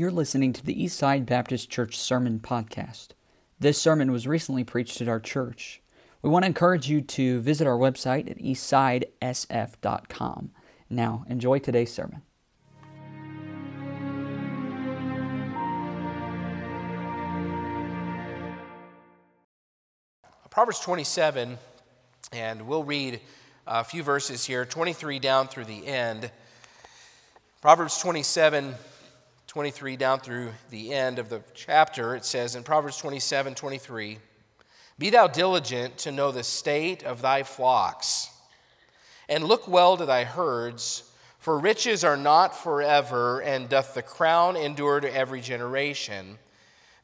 You're listening to the Eastside Baptist Church Sermon Podcast. This sermon was recently preached at our church. We want to encourage you to visit our website at eastsidesf.com. Now, enjoy today's sermon. Proverbs 27, and we'll read a few verses here, 23 down through the end. Proverbs 27, 23 down through the end of the chapter, it says in Proverbs 27, 23, Be thou diligent to know the state of thy flocks, and look well to thy herds, for riches are not forever, and doth the crown endure to every generation.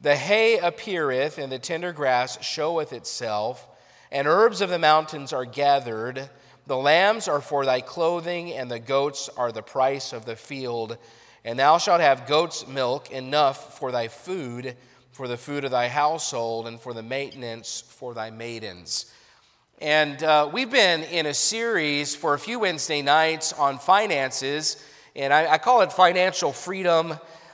The hay appeareth, and the tender grass showeth itself, and herbs of the mountains are gathered. The lambs are for thy clothing, and the goats are the price of the field. And thou shalt have goat's milk enough for thy food, for the food of thy household, and for the maintenance for thy maidens. And uh, we've been in a series for a few Wednesday nights on finances, and I, I call it financial freedom.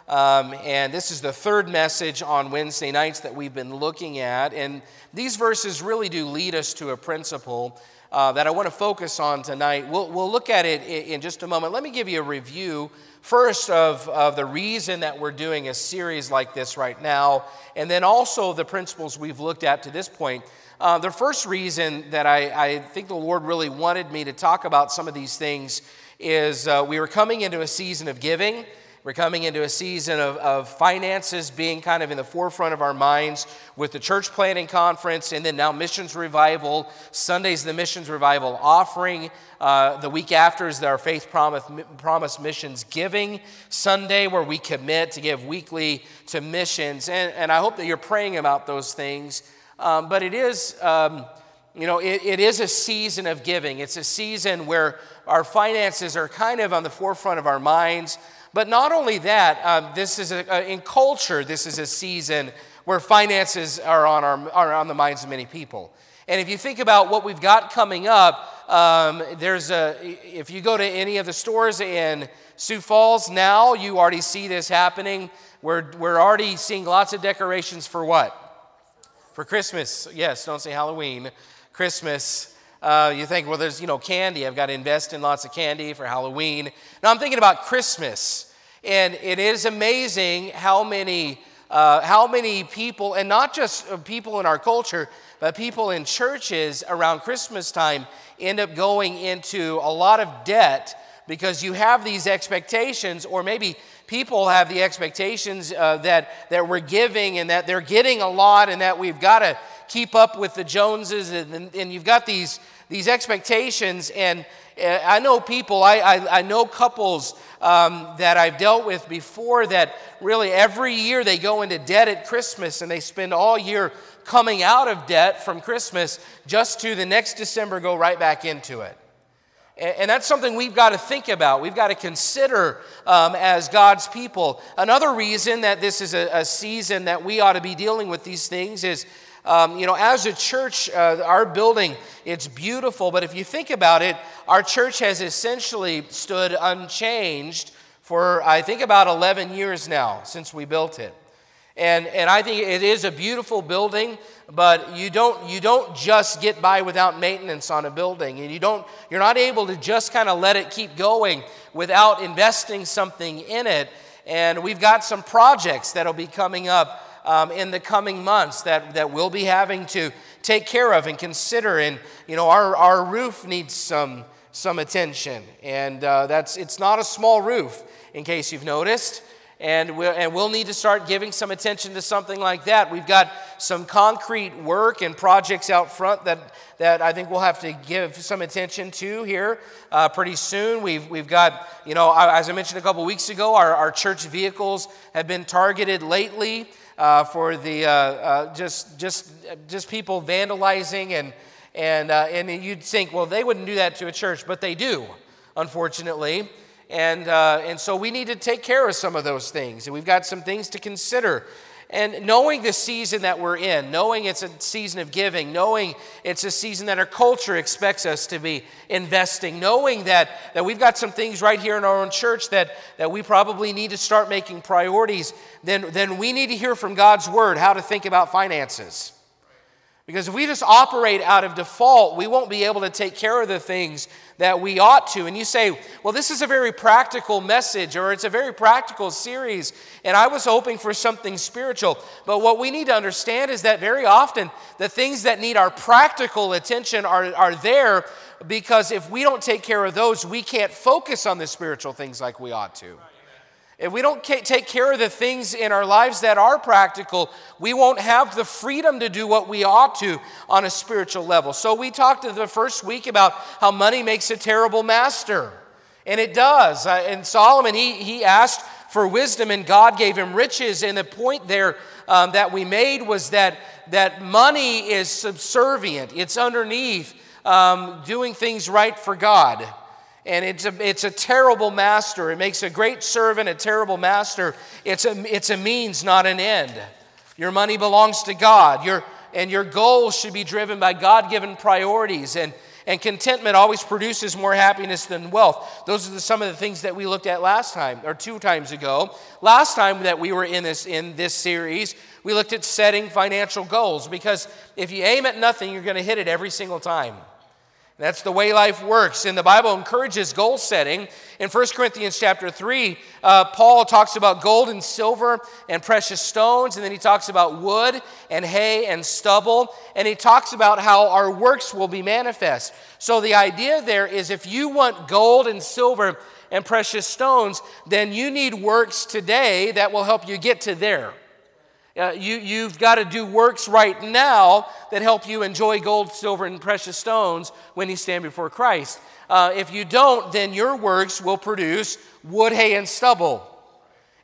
Um, and this is the third message on Wednesday nights that we've been looking at. And these verses really do lead us to a principle uh, that I want to focus on tonight. We'll, we'll look at it in, in, just a moment. Let me give you a review first of, of the reason that we're doing a series like this right now, and then also the principles we've looked at to this point. Uh, the first reason that I, I, think the Lord really wanted me to talk about some of these things is uh, we were coming into a season of giving. We're coming into a season of, of finances being kind of in the forefront of our minds with the church planting conference and then now missions revival. Sunday's the missions revival offering. Uh, the week after is our faith promise, promise missions giving Sunday, where we commit to give weekly to missions. And, and I hope that you're praying about those things. Um, but it is. Um, you know, it, it is a season of giving. It's a season where our finances are kind of on the forefront of our minds. But not only that, um, this is a, a, in culture, this is a season where finances are on, our, are on the minds of many people. And if you think about what we've got coming up, um, there's a, if you go to any of the stores in Sioux Falls now, you already see this happening. We're, we're already seeing lots of decorations for what? For Christmas. Yes, don't say Halloween. Christmas. Uh, you think, well, there's, you know, candy. I've got to invest in lots of candy for Halloween. Now I'm thinking about Christmas. And it is amazing how many, uh, how many people, and not just uh, people in our culture, but people in churches around Christmas time end up going into a lot of debt because you have these expectations, or maybe people have the expectations uh, that, that we're giving and that they're getting a lot and that we've got to keep up with the Joneses, and, and you've got these these expectations. And uh, I know people, I, I, I know couples um, that I've dealt with before that really every year they go into debt at Christmas and they spend all year coming out of debt from Christmas just to the next December go right back into it. And that's something we've got to think about. We've got to consider um, as God's people. Another reason that this is a, a, season that we ought to be dealing with these things is um, you know, as a church, uh, our building, it's beautiful, but if you think about it, our church has essentially stood unchanged for, I think, about 11 years now since we built it. And, and I think it is a beautiful building, but you don't, you don't just get by without maintenance on a building. And you don't, you're not able to just kind of let it keep going without investing something in it. And we've got some projects that'll be coming up um, in the coming months that, that we'll be having to take care of and consider. And, you know, our, our roof needs some, some attention. And uh, that's, it's not a small roof, in case you've noticed. And we'll, and we'll need to start giving some attention to something like that. We've got some concrete work and projects out front that, that I think we'll have to give some attention to here uh, pretty soon. We've, we've got, you know, as I mentioned a couple weeks ago, our, our church vehicles have been targeted lately uh, for the uh, uh, just just just people vandalizing and and uh, and you'd think, well, they wouldn't do that to a church, but they do, unfortunately. And, uh, and so we need to take care of some of those things. And we've got some things to consider. And knowing the season that we're in, knowing it's a season of giving, knowing it's a season that our culture expects us to be investing, knowing that, that we've got some things right here in our own church that, that we probably need to start making priorities, then, then we need to hear from God's word how to think about finances. Because if we just operate out of default, we won't be able to take care of the things that we ought to. And you say, well, this is a very practical message or it's a very practical series, and I was hoping for something spiritual. But what we need to understand is that very often the things that need our practical attention are, are there because if we don't take care of those, we can't focus on the spiritual things like we ought to. If we don't take care of the things in our lives that are practical, we won't have the freedom to do what we ought to on a spiritual level. So, we talked in the first week about how money makes a terrible master. And it does. And Solomon, he, he asked for wisdom, and God gave him riches. And the point there um, that we made was that, that money is subservient, it's underneath um, doing things right for God. And it's a, it's a terrible master. It makes a great servant a terrible master. It's a, it's a means, not an end. Your money belongs to God, your, and your goals should be driven by God given priorities. And, and contentment always produces more happiness than wealth. Those are the, some of the things that we looked at last time, or two times ago. Last time that we were in this, in this series, we looked at setting financial goals because if you aim at nothing, you're going to hit it every single time. That's the way life works. And the Bible encourages goal setting. In 1 Corinthians chapter 3, uh, Paul talks about gold and silver and precious stones, and then he talks about wood and hay and stubble, and he talks about how our works will be manifest. So the idea there is if you want gold and silver and precious stones, then you need works today that will help you get to there. Uh, you, you've got to do works right now that help you enjoy gold, silver, and precious stones when you stand before Christ. Uh, if you don't, then your works will produce wood, hay, and stubble.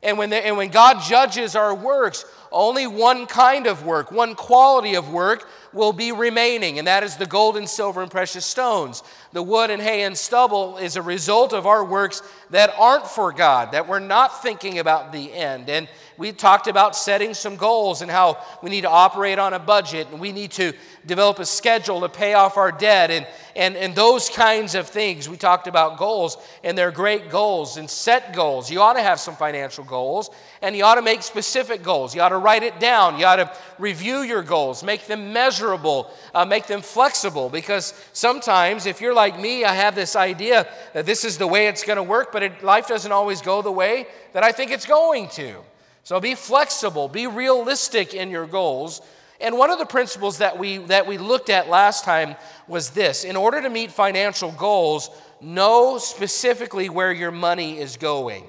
And when, and when God judges our works, only one kind of work, one quality of work will be remaining, and that is the gold and silver and precious stones. The wood and hay and stubble is a result of our works that aren't for God, that we're not thinking about the end. And we talked about setting some goals and how we need to operate on a budget and we need to develop a schedule to pay off our debt and, and, and those kinds of things. We talked about goals and they're great goals and set goals. You ought to have some financial goals and you ought to make specific goals. You ought to write it down. You ought to review your goals, make them measurable, uh, make them flexible because sometimes if you're like me, I have this idea that this is the way it's going to work, but it, life doesn't always go the way that I think it's going to. So be flexible, be realistic in your goals. And one of the principles that we, that we looked at last time was this in order to meet financial goals, know specifically where your money is going.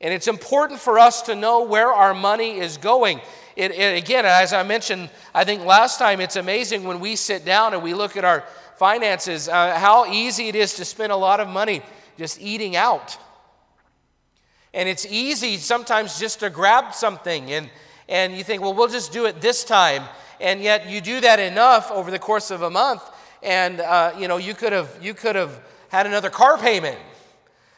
And it's important for us to know where our money is going. It, it, again, as I mentioned, I think last time, it's amazing when we sit down and we look at our finances, uh, how easy it is to spend a lot of money just eating out. And it's easy sometimes just to grab something and, and you think, well, we'll just do it this time. And yet you do that enough over the course of a month, and uh, you know, you could have you could have had another car payment.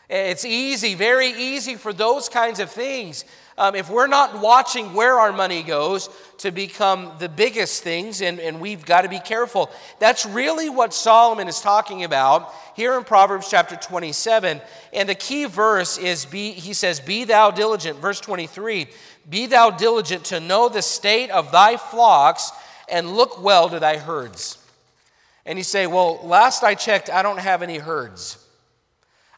It's easy, very easy for those kinds of things um, if we're not watching where our money goes to become the biggest things, and, and we've got to be careful. That's really what Solomon is talking about here in Proverbs chapter 27. And the key verse is, be, he says, Be thou diligent, verse 23, Be thou diligent to know the state of thy flocks and look well to thy herds. And you say, Well, last I checked, I don't have any herds.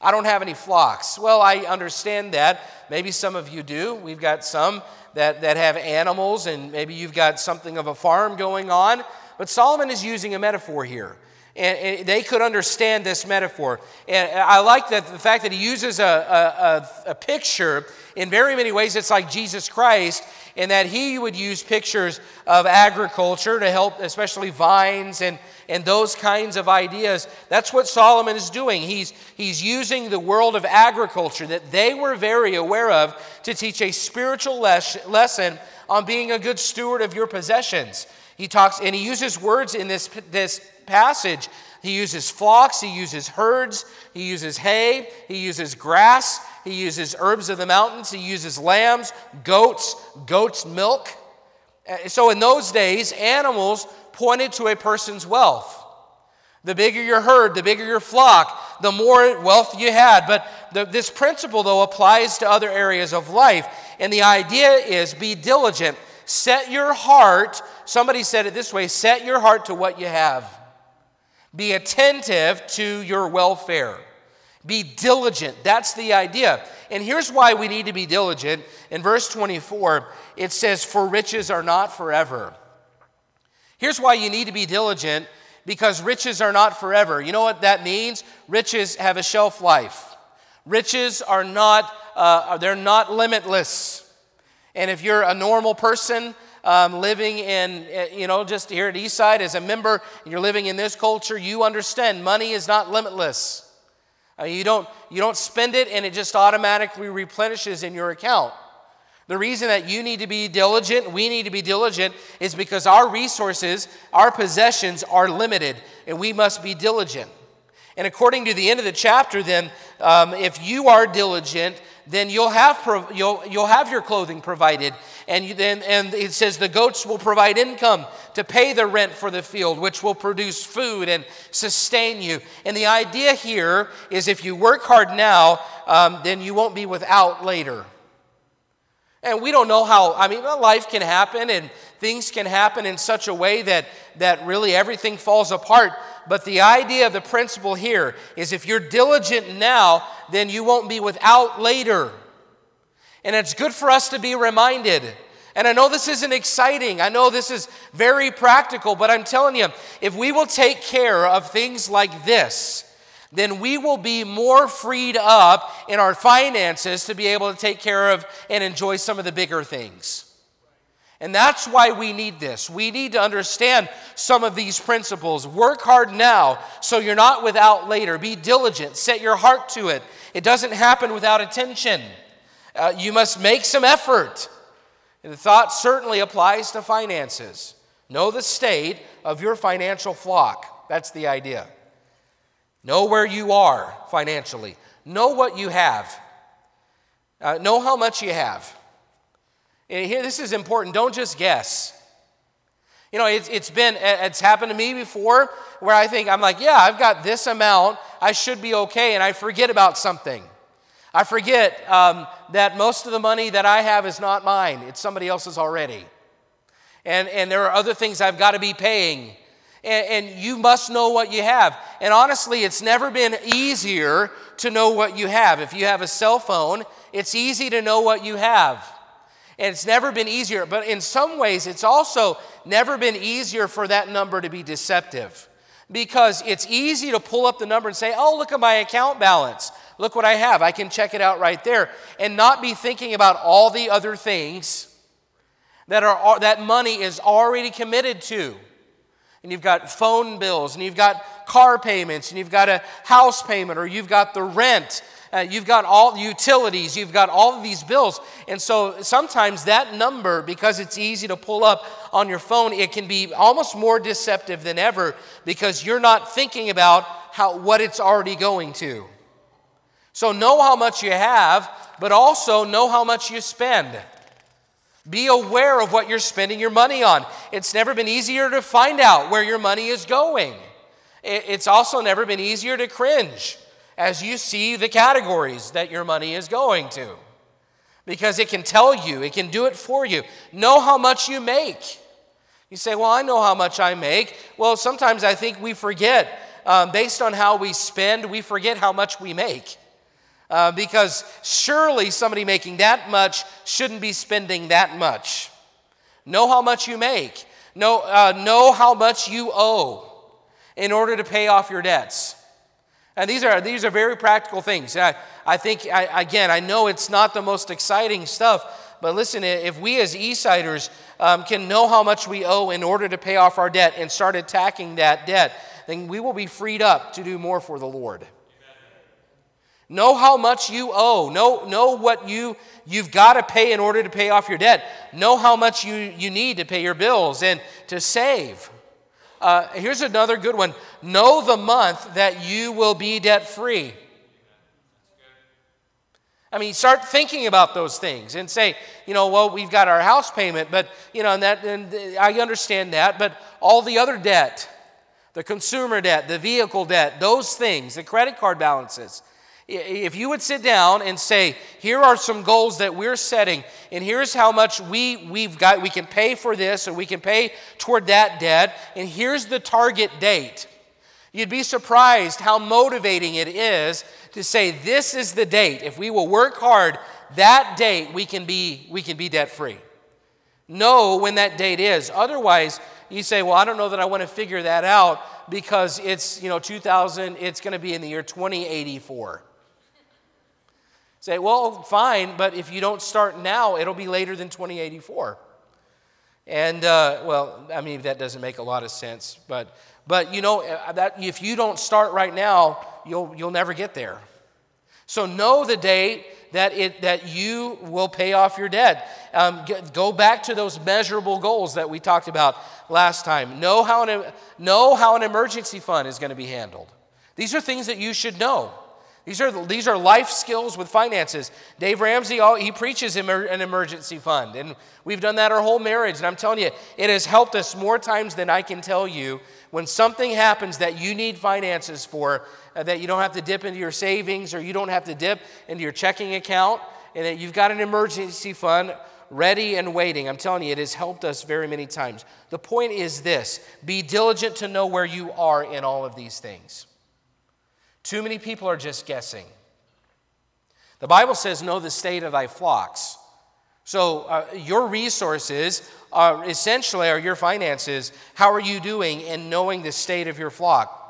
I don't have any flocks. Well, I understand that. Maybe some of you do. We've got some that, that have animals, and maybe you've got something of a farm going on. But Solomon is using a metaphor here. And they could understand this metaphor. And I like that the fact that he uses a, a, a, picture in very many ways. It's like Jesus Christ, in that he would use pictures of agriculture to help, especially vines and, and those kinds of ideas. That's what Solomon is doing. He's, he's using the world of agriculture that they were very aware of to teach a spiritual les- lesson on being a good steward of your possessions. He talks, and he uses words in this, this passage. He uses flocks, he uses herds, he uses hay, he uses grass, he uses herbs of the mountains, he uses lambs, goats, goat's milk. Uh, so in those days, animals pointed to a person's wealth. The bigger your herd, the bigger your flock, the more wealth you had. But the, this principle, though, applies to other areas of life. And the idea is be diligent. Set your heart, somebody said it this way set your heart to what you have. Be attentive to your welfare. Be diligent. That's the idea. And here's why we need to be diligent. In verse 24, it says, For riches are not forever. Here's why you need to be diligent because riches are not forever. You know what that means? Riches have a shelf life. Riches are not, uh, they're not limitless. And if you're a normal person, um, living in, eh, you know, just here at Eastside as a member, and you're living in this culture, you understand money is not limitless. Uh, you, don't, you don't spend it and it just automatically replenishes in your account. The reason that you need to be diligent, we need to be diligent, is because our resources, our possessions are limited, and we must be diligent. And according to the end of the chapter, then, um, if you are diligent, then you'll have, you'll, you'll have your clothing provided. And, you, then, and it says the goats will provide income to pay the rent for the field, which will produce food and sustain you. And the idea here is if you work hard now, um, then you won't be without later. And we don't know how, I mean, life can happen and things can happen in such a way that, that really everything falls apart. But the idea of the principle here is if you're diligent now, then you won't be without later. And it's good for us to be reminded. And I know this isn't exciting. I know this is very practical, but I'm telling you, if we will take care of things like this, then we will be more freed up in our finances to be able to take care of and enjoy some of the bigger things. And that's why we need this. We need to understand some of these principles. Work hard now so you're not without later. Be diligent, set your heart to it. It doesn't happen without attention. Uh, you must make some effort. And the thought certainly applies to finances. Know the state of your financial flock. That's the idea. Know where you are financially. Know what you have. Uh, know how much you have. And here, this is important. Don't just guess. You know, it's, it's been, it's happened to me before where I think, I'm like, yeah, I've got this amount. I should be okay. And I forget about something. I forget um, that most of the money that I have is not mine, it's somebody else's already. And, and there are other things I've got to be paying and, and you must know what you have. And honestly, it's never been easier to know what you have. If you have a cell phone, it's easy to know what you have. And it's never been easier, but in some ways, it's also never been easier for that number to be deceptive. Because it's easy to pull up the number and say, oh, look at my account balance. Look what I have. I can check it out right there. And not be thinking about all the other things that, are, that money is already committed to and you've got phone bills, and you've got car payments, and you've got a house payment, or you've got the rent, uh, you've got all utilities, you've got all of these bills. And so sometimes that number, because it's easy to pull up on your phone, it can be almost more deceptive than ever because you're not thinking about how, what it's already going to. So know how much you have, but also know how much you spend. Be aware of what you're spending your money on. It's never been easier to find out where your money is going. It's also never been easier to cringe as you see the categories that your money is going to. Because it can tell you, it can do it for you. Know how much you make. You say, Well, I know how much I make. Well, sometimes I think we forget. Um, based on how we spend, we forget how much we make. Uh, because surely somebody making that much shouldn't be spending that much. Know how much you make, know, uh, know how much you owe in order to pay off your debts. And these are, these are very practical things. I, I think, I, again, I know it's not the most exciting stuff, but listen, if we as Eastsiders um, can know how much we owe in order to pay off our debt and start attacking that debt, then we will be freed up to do more for the Lord. Know how much you owe. Know, know what you, you've got to pay in order to pay off your debt. Know how much you, you need to pay your bills and to save. Uh, here's another good one know the month that you will be debt free. I mean, start thinking about those things and say, you know, well, we've got our house payment, but, you know, and that, and I understand that, but all the other debt, the consumer debt, the vehicle debt, those things, the credit card balances, if you would sit down and say, here are some goals that we're setting, and here's how much we, we've got, we can pay for this or we can pay toward that debt, and here's the target date. You'd be surprised how motivating it is to say, This is the date. If we will work hard, that date we can be, we can be debt free. Know when that date is. Otherwise, you say, Well, I don't know that I want to figure that out because it's, you know, 2000, it's going to be in the year 2084. Say, well, fine, but if you don't start now, it'll be later than 2084. And, uh, well, I mean, that doesn't make a lot of sense, but but you know uh, that if you don't start right now, you'll you'll never get there. So know the date that it that you will pay off your debt. Um, go back to those measurable goals that we talked about last time. Know how an know how an emergency fund is going to be handled. These are things that you should know. These are, these are life skills with finances. Dave Ramsey, he preaches an emergency fund, and we've done that our whole marriage. And I'm telling you, it has helped us more times than I can tell you. When something happens that you need finances for, uh, that you don't have to dip into your savings or you don't have to dip into your checking account, and that you've got an emergency fund ready and waiting. I'm telling you, it has helped us very many times. The point is this be diligent to know where you are in all of these things. Too many people are just guessing. The Bible says, Know the state of thy flocks. So, uh, your resources essentially are your finances. How are you doing in knowing the state of your flock?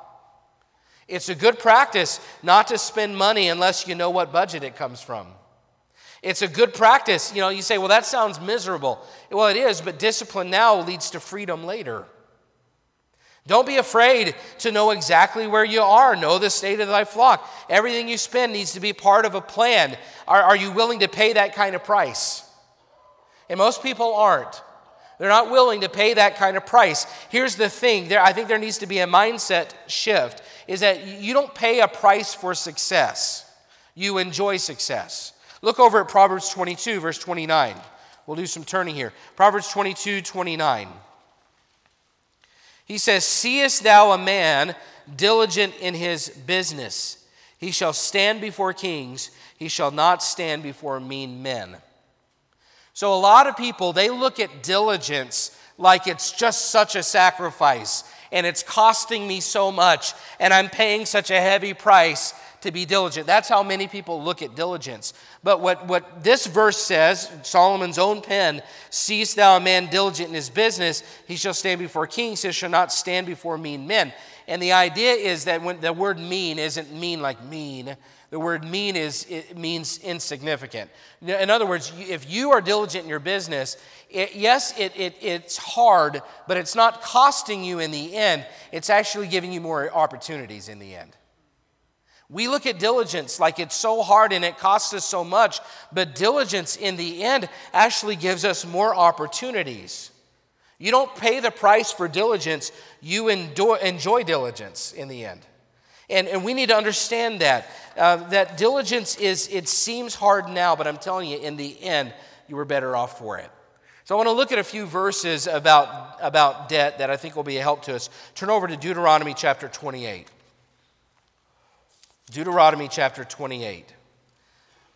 It's a good practice not to spend money unless you know what budget it comes from. It's a good practice. You know, you say, well, that sounds miserable. Well, it is, but discipline now leads to freedom later. Don't be afraid to know exactly where you are. Know the state of thy flock. Everything you spend needs to be part of a plan. Are, are you willing to pay that kind of price? And most people aren't. They're not willing to pay that kind of price. Here's the thing there, I think there needs to be a mindset shift is that you don't pay a price for success, you enjoy success. Look over at Proverbs 22, verse 29. We'll do some turning here. Proverbs 22, 29. He says, Seest thou a man diligent in his business? He shall stand before kings, he shall not stand before mean men. So, a lot of people, they look at diligence like it's just such a sacrifice and it's costing me so much and I'm paying such a heavy price to be diligent. That's how many people look at diligence. But what, what this verse says, Solomon's own pen, seest thou a man diligent in his business, he shall stand before kings, he shall not stand before mean men. And the idea is that when the word mean isn't mean like mean, the word mean is it means insignificant. In other words, if you are diligent in your business, it, yes, it, it, it's hard, but it's not costing you in the end. It's actually giving you more opportunities in the end. We look at diligence like it's so hard and it costs us so much, but diligence in the end actually gives us more opportunities. You don't pay the price for diligence, you enjoy, enjoy diligence in the end. And, and we need to understand that. Uh, that diligence is, it seems hard now, but I'm telling you, in the end, you were better off for it. So I want to look at a few verses about, about debt that I think will be a help to us. Turn over to Deuteronomy chapter 28. Deuteronomy chapter 28.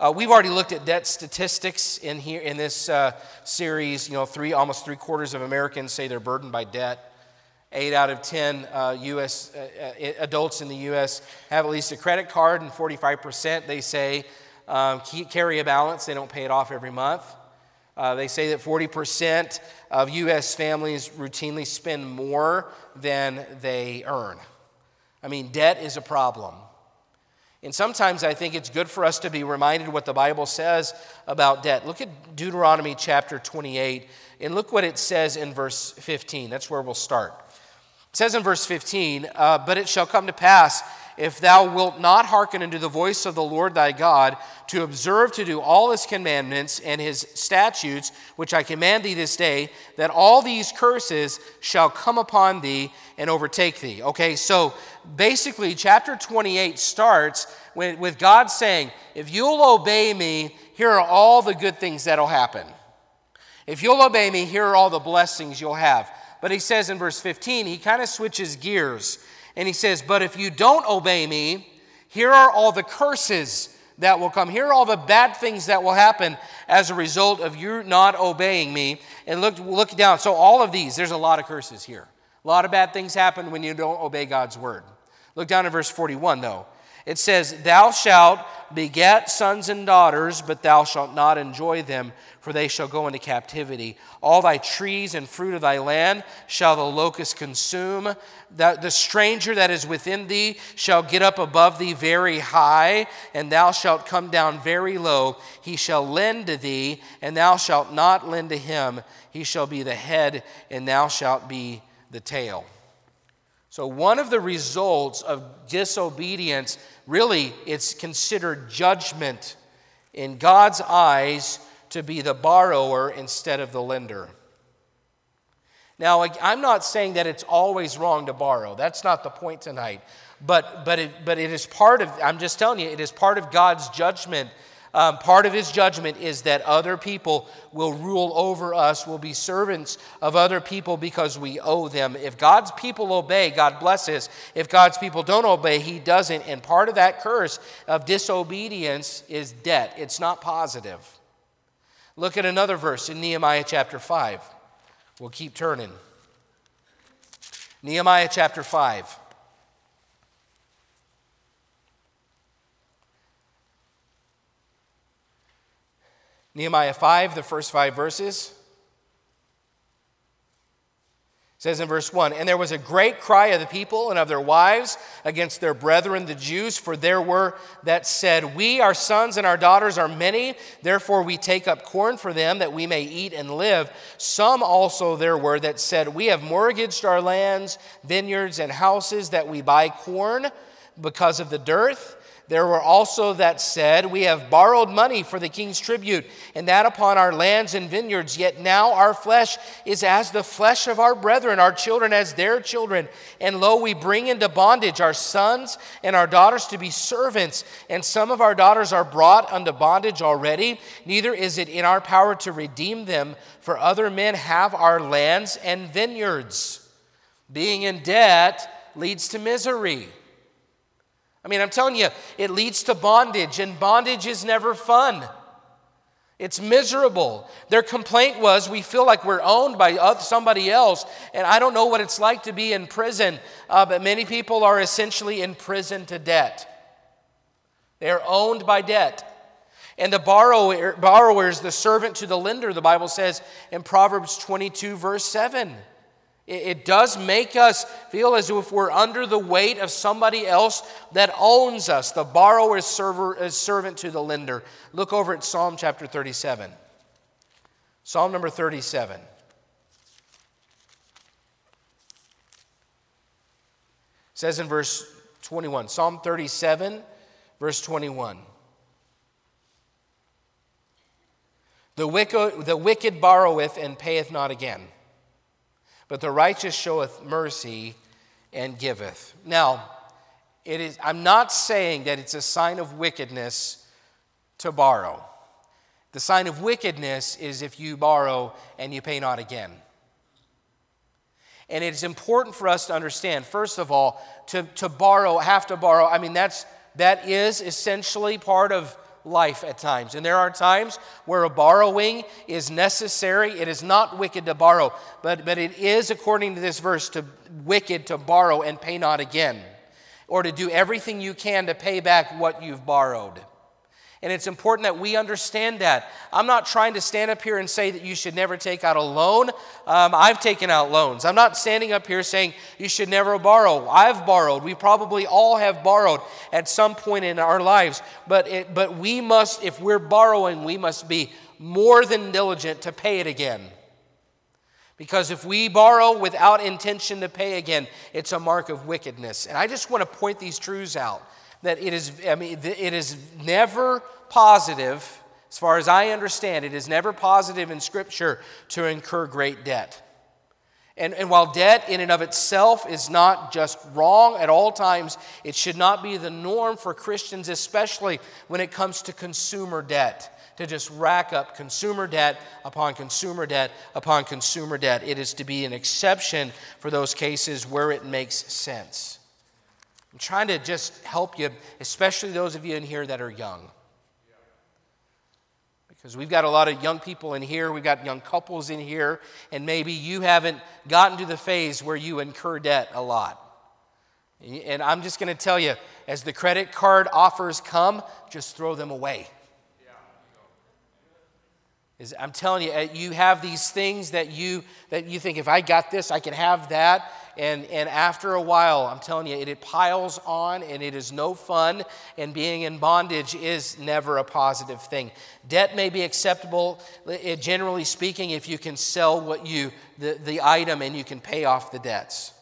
Uh, we've already looked at debt statistics in here in this uh, series. You know, three almost three quarters of Americans say they're burdened by debt. Eight out of ten uh, U.S. Uh, uh, adults in the U.S. have at least a credit card, and 45 percent they say um, carry a balance. They don't pay it off every month. Uh, they say that 40 percent of U.S. families routinely spend more than they earn. I mean, debt is a problem. And sometimes I think it's good for us to be reminded what the Bible says about debt. Look at Deuteronomy chapter 28 and look what it says in verse 15. That's where we'll start. It says in verse 15, uh, But it shall come to pass, if thou wilt not hearken unto the voice of the Lord thy God, to observe to do all his commandments and his statutes, which I command thee this day, that all these curses shall come upon thee and overtake thee. Okay, so basically, chapter 28 starts with, God saying, If you'll obey me, here are all the good things that'll happen. If you'll obey me, here are all the blessings you'll have. But he says in verse 15, he kind of switches gears and he says, But if you don't obey me, here are all the curses that will come. Here are all the bad things that will happen as a result of you not obeying me. And look, look down. So, all of these, there's a lot of curses here. A lot of bad things happen when you don't obey God's word. Look down at verse 41, though. It says, Thou shalt beget sons and daughters, but thou shalt not enjoy them, for they shall go into captivity. All thy trees and fruit of thy land shall the locust consume. The, the stranger that is within thee shall get up above thee very high, and thou shalt come down very low. He shall lend to thee, and thou shalt not lend to him. He shall be the head, and thou shalt be the tail. So, one of the results of disobedience, really, it's considered judgment in God's eyes to be the borrower instead of the lender. Now, I'm not saying that it's always wrong to borrow. That's not the point tonight. But, but, it, but it is part of, I'm just telling you, it is part of God's judgment um, part of his judgment is that other people will rule over us, will be servants of other people because we owe them. If God's people obey, God blesses. If God's people don't obey, he doesn't. And part of that curse of disobedience is debt, it's not positive. Look at another verse in Nehemiah chapter 5. We'll keep turning. Nehemiah chapter 5. Nehemiah 5, the first five verses. says in verse 1 And there was a great cry of the people and of their wives against their brethren, the Jews, for there were that said, We, our sons and our daughters, are many, therefore we take up corn for them that we may eat and live. Some also there were that said, We have mortgaged our lands, vineyards, and houses that we buy corn because of the dearth. There were also that said, We have borrowed money for the king's tribute, and that upon our lands and vineyards. Yet now our flesh is as the flesh of our brethren, our children as their children. And lo, we bring into bondage our sons and our daughters to be servants. And some of our daughters are brought unto bondage already. Neither is it in our power to redeem them, for other men have our lands and vineyards. Being in debt leads to misery. I mean, I'm telling you, it leads to bondage, and bondage is never fun. It's miserable. Their complaint was we feel like we're owned by somebody else, and I don't know what it's like to be in prison, uh, but many people are essentially in prison to debt. They're owned by debt. And the borrower, borrower is the servant to the lender, the Bible says in Proverbs 22, verse 7. It does make us feel as if we're under the weight of somebody else that owns us. The borrower is, server, is servant to the lender. Look over at Psalm chapter 37. Psalm number 37. It says in verse 21, Psalm 37, verse 21. The wicked, the wicked borroweth and payeth not again but the righteous showeth mercy and giveth. Now, it is, I'm not saying that it's a sign of wickedness to borrow. The sign of wickedness is if you borrow and you pay not again. And it's important for us to understand, first of all, to, to borrow, have to borrow. I mean, that's, that is essentially part of life at times. And there are times where a borrowing is necessary. It is not wicked to borrow, but, but it is, according to this verse, to wicked to borrow and pay not again, or to do everything you can to pay back what you've borrowed. And it's important that we understand that. I'm not trying to stand up here and say that you should never take out a loan. Um, I've taken out loans. I'm not standing up here saying you should never borrow. I've borrowed. We probably all have borrowed at some point in our lives. But, it, but we must, if we're borrowing, we must be more than diligent to pay it again. Because if we borrow without intention to pay again, it's a mark of wickedness. And I just want to point these truths out that it is, I mean, it is never positive, as far as I understand, it is never positive in Scripture to incur great debt. And, and while debt in and of itself is not just wrong at all times, it should not be the norm for Christians, especially when it comes to consumer debt, to just rack up consumer debt upon consumer debt upon consumer debt. It is to be an exception for those cases where it makes sense. I'm trying to just help you, especially those of you in here that are young because we've got a lot of young people in here, we've got young couples in here, and maybe you haven't gotten to the phase where you incur debt a lot. And I'm just going to tell you, as the credit card offers come, just throw them away. I'm telling you, uh, you have these things that you that you think if I got this, I can have that. And, and after a while, I'm telling you, it, it piles on and it is no fun. And being in bondage is never a positive thing. Debt may be acceptable, generally speaking, if you can sell what you, the, the item and you can pay off the debts.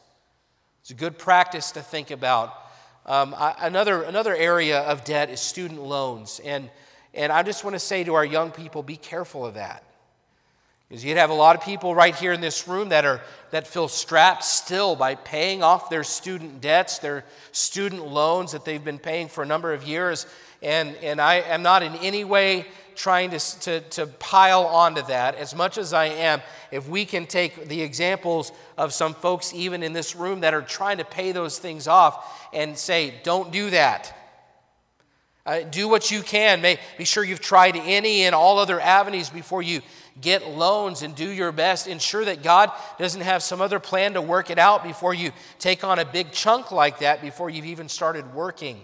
It's a good practice to think about. Um, I, another, another area of debt is student loans. And, and I just want to say to our young people be careful of that. Because you'd have a lot of people right here in this room that, are, that feel strapped still by paying off their student debts, their student loans that they've been paying for a number of years. And, and I am not in any way trying to, to, to pile onto that as much as I am. If we can take the examples of some folks, even in this room, that are trying to pay those things off and say, don't do that. Uh, do what you can. May, be sure you've tried any and all other avenues before you get loans and do your best. Ensure that God doesn't have some other plan to work it out before you take on a big chunk like that before you've even started working.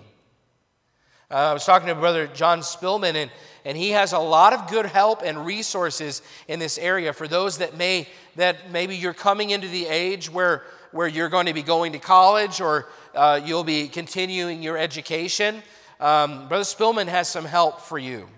Uh, I was talking to Brother John Spillman, and, and he has a lot of good help and resources in this area for those that may that maybe you're coming into the age where where you're going to be going to college or uh, you'll be continuing your education. Um, Brother Spillman has some help for you.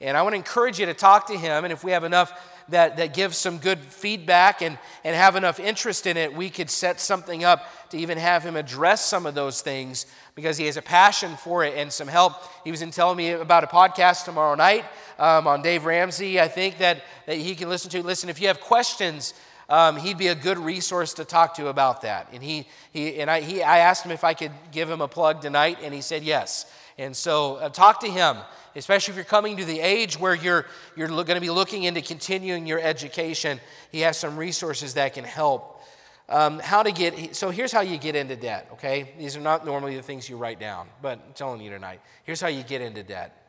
And I want to encourage you to talk to him. And if we have enough that, that gives some good feedback and, and have enough interest in it, we could set something up to even have him address some of those things because he has a passion for it and some help. He was in telling me about a podcast tomorrow night um, on Dave Ramsey, I think, that, that he can listen to. Listen, if you have questions, um, he'd be a good resource to talk to about that. And, he, he, and I, he, I asked him if I could give him a plug tonight, and he said yes. And so uh, talk to him especially if you're coming to the age where you're, you're going to be looking into continuing your education. He has some resources that can help. Um, how to get, so here's how you get into debt, okay? These are not normally the things you write down, but I'm telling you tonight. Here's how you get into debt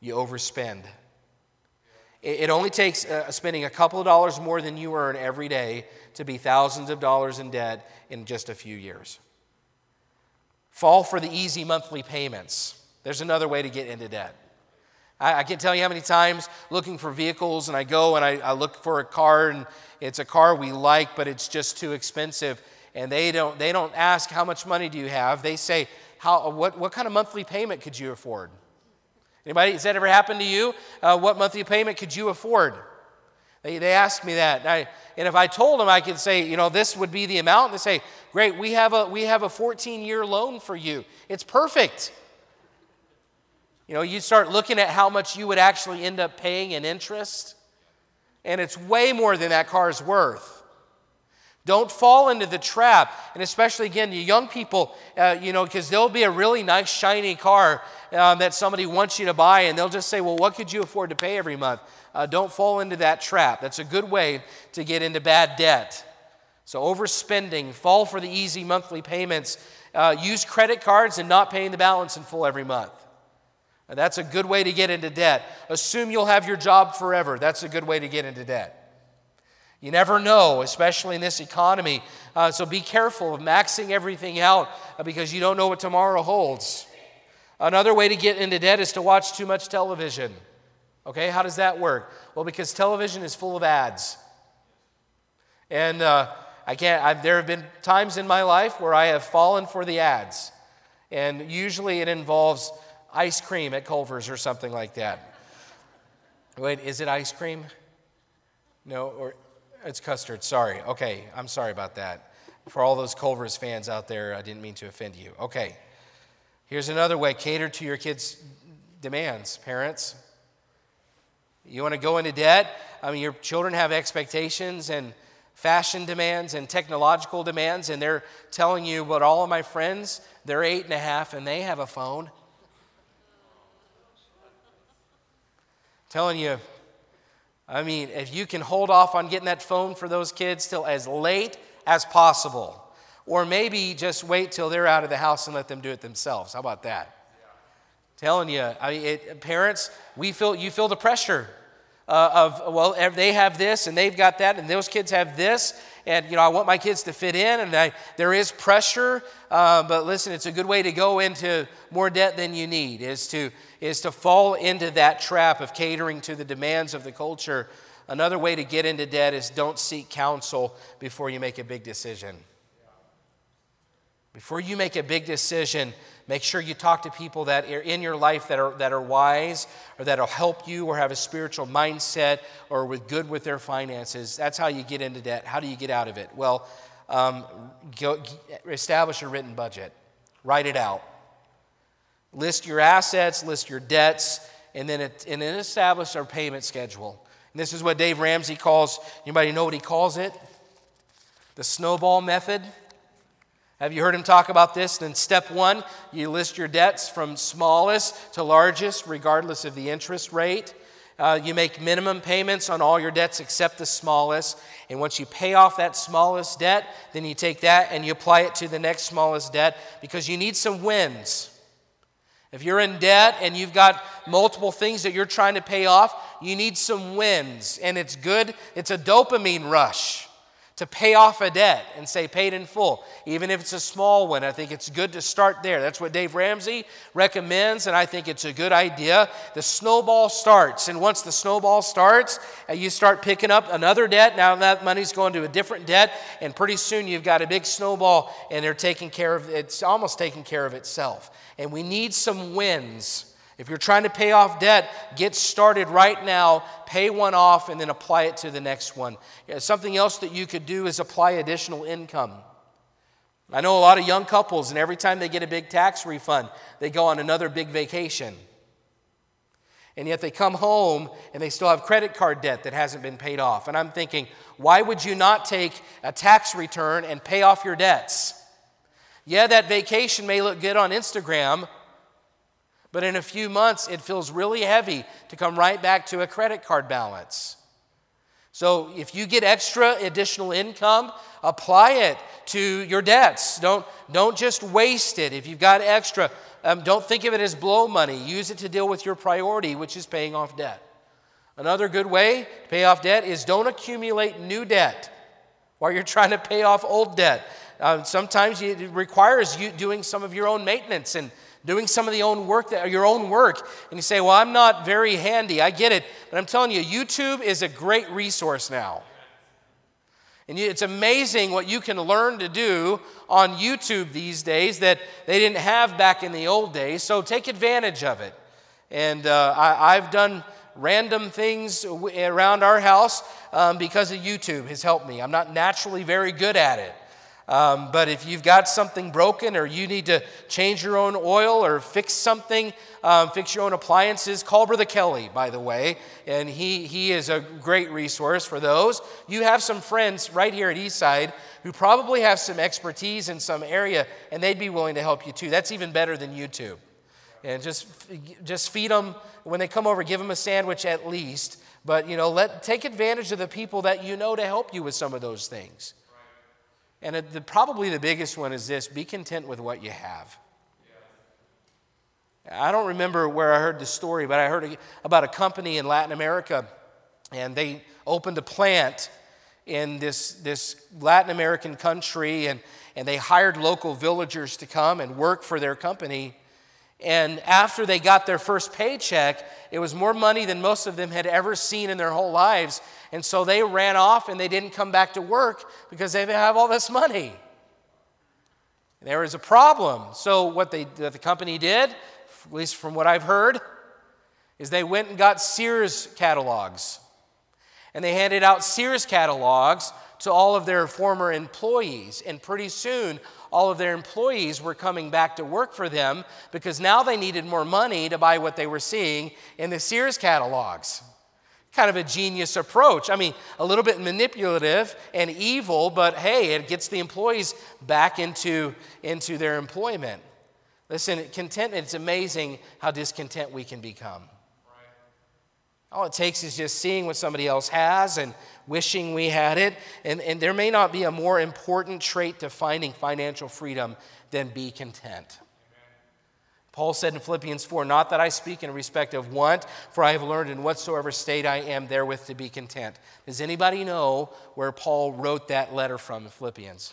you overspend. It, only takes uh, spending a couple of dollars more than you earn every day to be thousands of dollars in debt in just a few years. Fall for the easy monthly payments. There's another way to get into debt. I, I can't tell you how many times looking for vehicles, and I go and I, I look for a car, and it's a car we like, but it's just too expensive. And they don't, they don't ask, How much money do you have? They say, How, what, what kind of monthly payment could you afford? Anybody, has that ever happened to you? Uh, what monthly payment could you afford? They, they ask me that. And, I, and, if I told them, I could say, you know, this would be the amount. And they say, great, we have a, we have a 14 year loan for you. It's perfect. You know, you start looking at how much you would actually end up paying in interest, and it's way more than that car's worth. Don't fall into the trap, and especially again, you young people, uh, you know, because there'll be a really nice, shiny car uh, that somebody wants you to buy, and they'll just say, Well, what could you afford to pay every month? Uh, don't fall into that trap. That's a good way to get into bad debt. So, overspending, fall for the easy monthly payments, uh, use credit cards and not paying the balance in full every month. And that's a good way to get into debt. Assume you'll have your job forever. That's a good way to get into debt. You never know, especially in this economy. Uh, so be careful of maxing everything out uh, because you don't know what tomorrow holds. Another way to get into debt is to watch too much television. Okay, how does that work? Well, because television is full of ads. And uh, I can't, I've, there have been times in my life where I have fallen for the ads. And usually it involves ice cream at Culver's or something like that. Wait, is it ice cream? No, or it's custard. Sorry. Okay, I'm sorry about that. For all those Culver's fans out there, I didn't mean to offend you. Okay. Here's another way cater to your kids' demands, parents. You want to go into debt? I mean, your children have expectations, and fashion demands and technological demands, and they're telling you, but all of my friends, they're eight and a half and they have a phone. Telling you, I mean, if you can hold off on getting that phone for those kids till as late as possible, or maybe just wait till they're out of the house and let them do it themselves. How about that? Telling you, I mean, it, parents, we feel you feel the pressure uh, of well, they have this and they've got that, and those kids have this, and you know, I want my kids to fit in, and I, there is pressure. Uh, but listen, it's a good way to go into more debt than you need. Is to is to fall into that trap of catering to the demands of the culture. Another way to get into debt is don't seek counsel before you make a big decision. Before you make a big decision, make sure you talk to people that are in your life that are, that are wise or that'll help you or have a spiritual mindset or with good with their finances. That's how you get into debt. How do you get out of it? Well, um, go, establish a written budget, write it out. List your assets, list your debts, and then, it, and then establish a payment schedule. And this is what Dave Ramsey calls, anybody know what he calls it? The snowball method. Have you heard him talk about this? Then, step one, you list your debts from smallest to largest, regardless of the interest rate. Uh, you make minimum payments on all your debts except the smallest. And once you pay off that smallest debt, then you take that and you apply it to the next smallest debt because you need some wins. If you're in debt and you've got multiple things that you're trying to pay off, you need some wins. And it's good, it's a dopamine rush to pay off a debt and say paid in full, even if it's a small one. I think it's good to start there. That's what Dave Ramsey recommends, and I think it's a good idea. The snowball starts, and once the snowball starts, uh, you start picking up another debt. Now that money's going to a different debt, and pretty soon you've got a big snowball, and they're taking care of it's almost taking care of itself. And we need some wins if you're trying to pay off debt, get started right now, pay one off, and then apply it to the next one. Something else that you could do is apply additional income. I know a lot of young couples, and every time they get a big tax refund, they go on another big vacation. And yet they come home and they still have credit card debt that hasn't been paid off. And I'm thinking, why would you not take a tax return and pay off your debts? Yeah, that vacation may look good on Instagram, but in a few months, it feels really heavy to come right back to a credit card balance. So if you get extra additional income, apply it to your debts. Don't, don't just waste it. If you've got extra, um, don't think of it as blow money. Use it to deal with your priority, which is paying off debt. Another good way to pay off debt is don't accumulate new debt while you're trying to pay off old debt. Uh, sometimes it requires you doing some of your own maintenance and doing some of the own work that your own work. And you say well i'm not very handy. I get it. But i'm telling you youtube is a great resource now. And it's amazing what you can learn to do on youtube these days that they didn't have back in the old days. So take advantage of it. And uh, I, have done random things around our house um, because of youtube has helped me. I'm not naturally very good at it um, but if you've got something broken or you need to change your own oil or fix something, um, fix your own appliances, call Brother Kelly, by the way. And he, he is a great resource for those. You have some friends right here at Eastside who probably have some expertise in some area, and they'd be willing to help you too. That's even better than YouTube. And just, just feed them when they come over, give them a sandwich at least. But, you know, let, take advantage of the people that you know to help you with some of those things. And the, probably the biggest one is this be content with what you have. I don't remember where I heard the story, but I heard about a company in Latin America, and they opened a plant in this, this Latin American country, and, and they hired local villagers to come and work for their company. And after they got their first paycheck, it was more money than most of them had ever seen in their whole lives. And so they ran off and they didn't come back to work because they have all this money. There was a problem. So, what, they, what the company did, at least from what I've heard, is they went and got Sears catalogs. And they handed out Sears catalogs to all of their former employees. And pretty soon, all of their employees were coming back to work for them because now they needed more money to buy what they were seeing in the Sears catalogs. kind of a genius approach. I mean, a little bit manipulative and evil, but hey, it gets the employees back into, into their employment. Listen, contentment, it's amazing how discontent we can become. All it takes is just seeing what somebody else has and wishing we had it. And, and there may not be a more important trait to finding financial freedom than be content. Paul said in Philippians 4, Not that I speak in respect of want, for I have learned in whatsoever state I am therewith to be content. Does anybody know where Paul wrote that letter from in Philippians?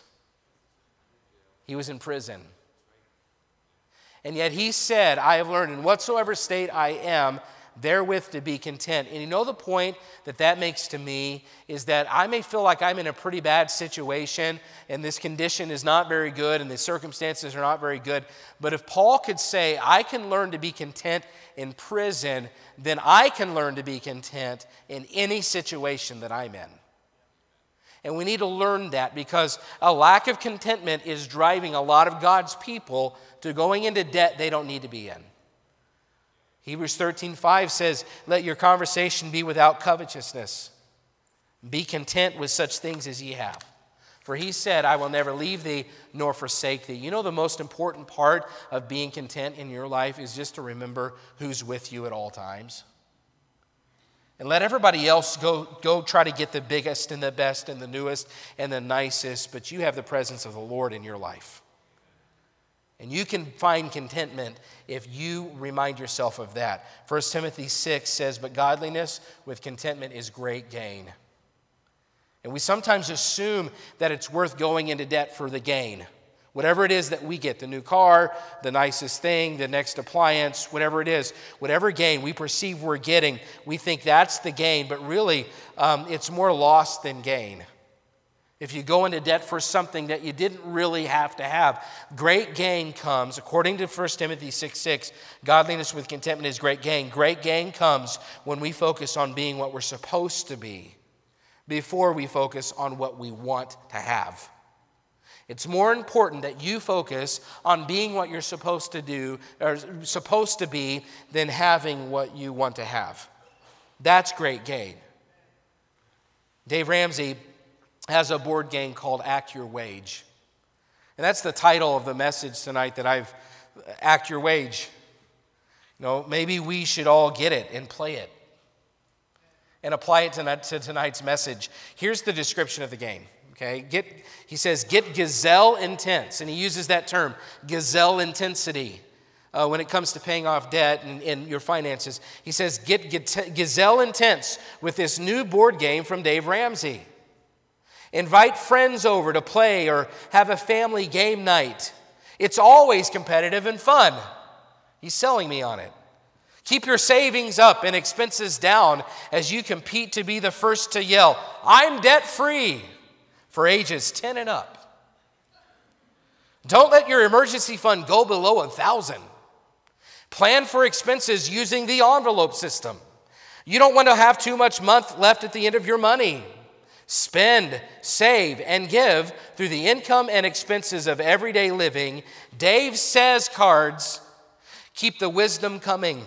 He was in prison. And yet he said, I have learned in whatsoever state I am therewith to be content. And you know the point that that makes to me is that I may feel like I'm in a pretty bad situation and this condition is not very good and the circumstances are not very good. But if Paul could say, I can learn to be content in prison, then I can learn to be content in any situation that I'm in. And we need to learn that because a lack of contentment is driving a lot of God's people to going into debt they don't need to be in. Hebrews 13:5 says, "Let your conversation be without covetousness. Be content with such things as ye have." For he said, I will never leave thee nor forsake thee. You know, the most important part of being content in your life is just to remember who's with you at all times. And let everybody else go, go try to get the biggest and the best and the newest and the nicest, but you have the presence of the Lord in your life. And you can find contentment if you remind yourself of that. 1 Timothy 6 says, But godliness with contentment is great gain. And we sometimes assume that it's worth going into debt for the gain. Whatever it is that we get the new car, the nicest thing, the next appliance, whatever it is, whatever gain we perceive we're getting, we think that's the gain, but really um, it's more loss than gain if you go into debt for something that you didn't really have to have. Great gain comes, according to 1 Timothy 6 6, godliness with contentment is great gain. Great gain comes when we focus on being what we're supposed to be before we focus on what we want to have. It's more important that you focus on being what you're supposed to do or supposed to be than having what you want to have. That's great gain. Dave Ramsey has a board game called Act Your Wage. And that's the title of the message tonight that I've Act Your Wage. You know, maybe we should all get it and play it and apply it to, to tonight's message. Here's the description of the game. Okay, get, he says, get gazelle intense. And he uses that term, gazelle intensity, uh, when it comes to paying off debt and, and your finances. He says, get, get gazelle intense with this new board game from Dave Ramsey. Invite friends over to play or have a family game night. It's always competitive and fun. He's selling me on it. Keep your savings up and expenses down as you compete to be the first to yell, I'm debt free for ages 10 and up. Don't let your emergency fund go below a thousand. Plan for expenses using the envelope system. You don't want to have too much month left at the end of your money. Spend, save, and give through the income and expenses of everyday living. Dave says cards keep the wisdom coming.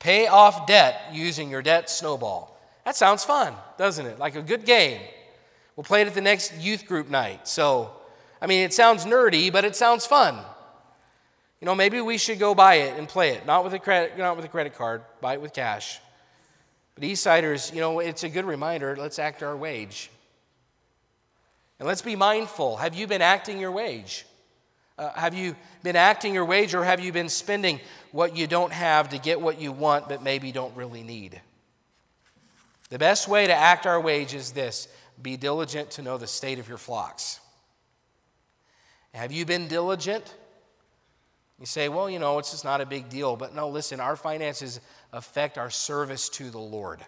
Pay off debt using your debt snowball. That sounds fun, doesn't it? Like a good game. We'll play it at the next youth group night. So, I mean, it sounds nerdy, but it sounds fun. You know, maybe we should go buy it and play it. Not with a credit, not with a credit card. Buy it with cash. But Eastsiders, you know, it's a good reminder. Let's act our wage. And let's be mindful. Have you been acting your wage? Uh, have you been acting your wage or have you been spending what you don't have to get what you want but maybe don't really need? The best way to act our wage is this be diligent to know the state of your flocks. Have you been diligent? You say, well, you know, it's just not a big deal. But no, listen, our finances affect our service to the Lord.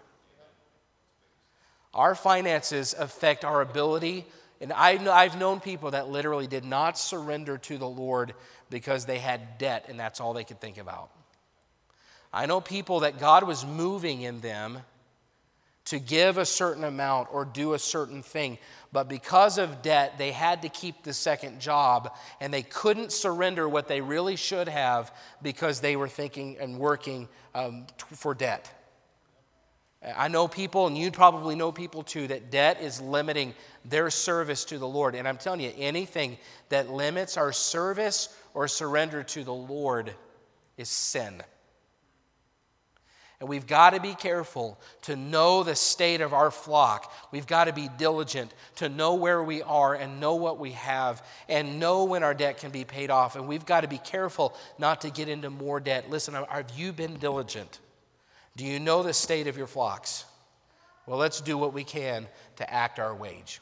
Our finances affect our ability. And I've known people that literally did not surrender to the Lord because they had debt and that's all they could think about. I know people that God was moving in them to give a certain amount or do a certain thing. But because of debt, they had to keep the second job and they couldn't surrender what they really should have because they were thinking and working um, for debt. I know people, and you probably know people too, that debt is limiting their service to the Lord. And I'm telling you, anything that limits our service or surrender to the Lord is sin. And we've got to be careful to know the state of our flock. We've got to be diligent to know where we are and know what we have and know when our debt can be paid off. And we've got to be careful not to get into more debt. Listen, have you been diligent? Do you know the state of your flocks? Well, let's do what we can to act our wage.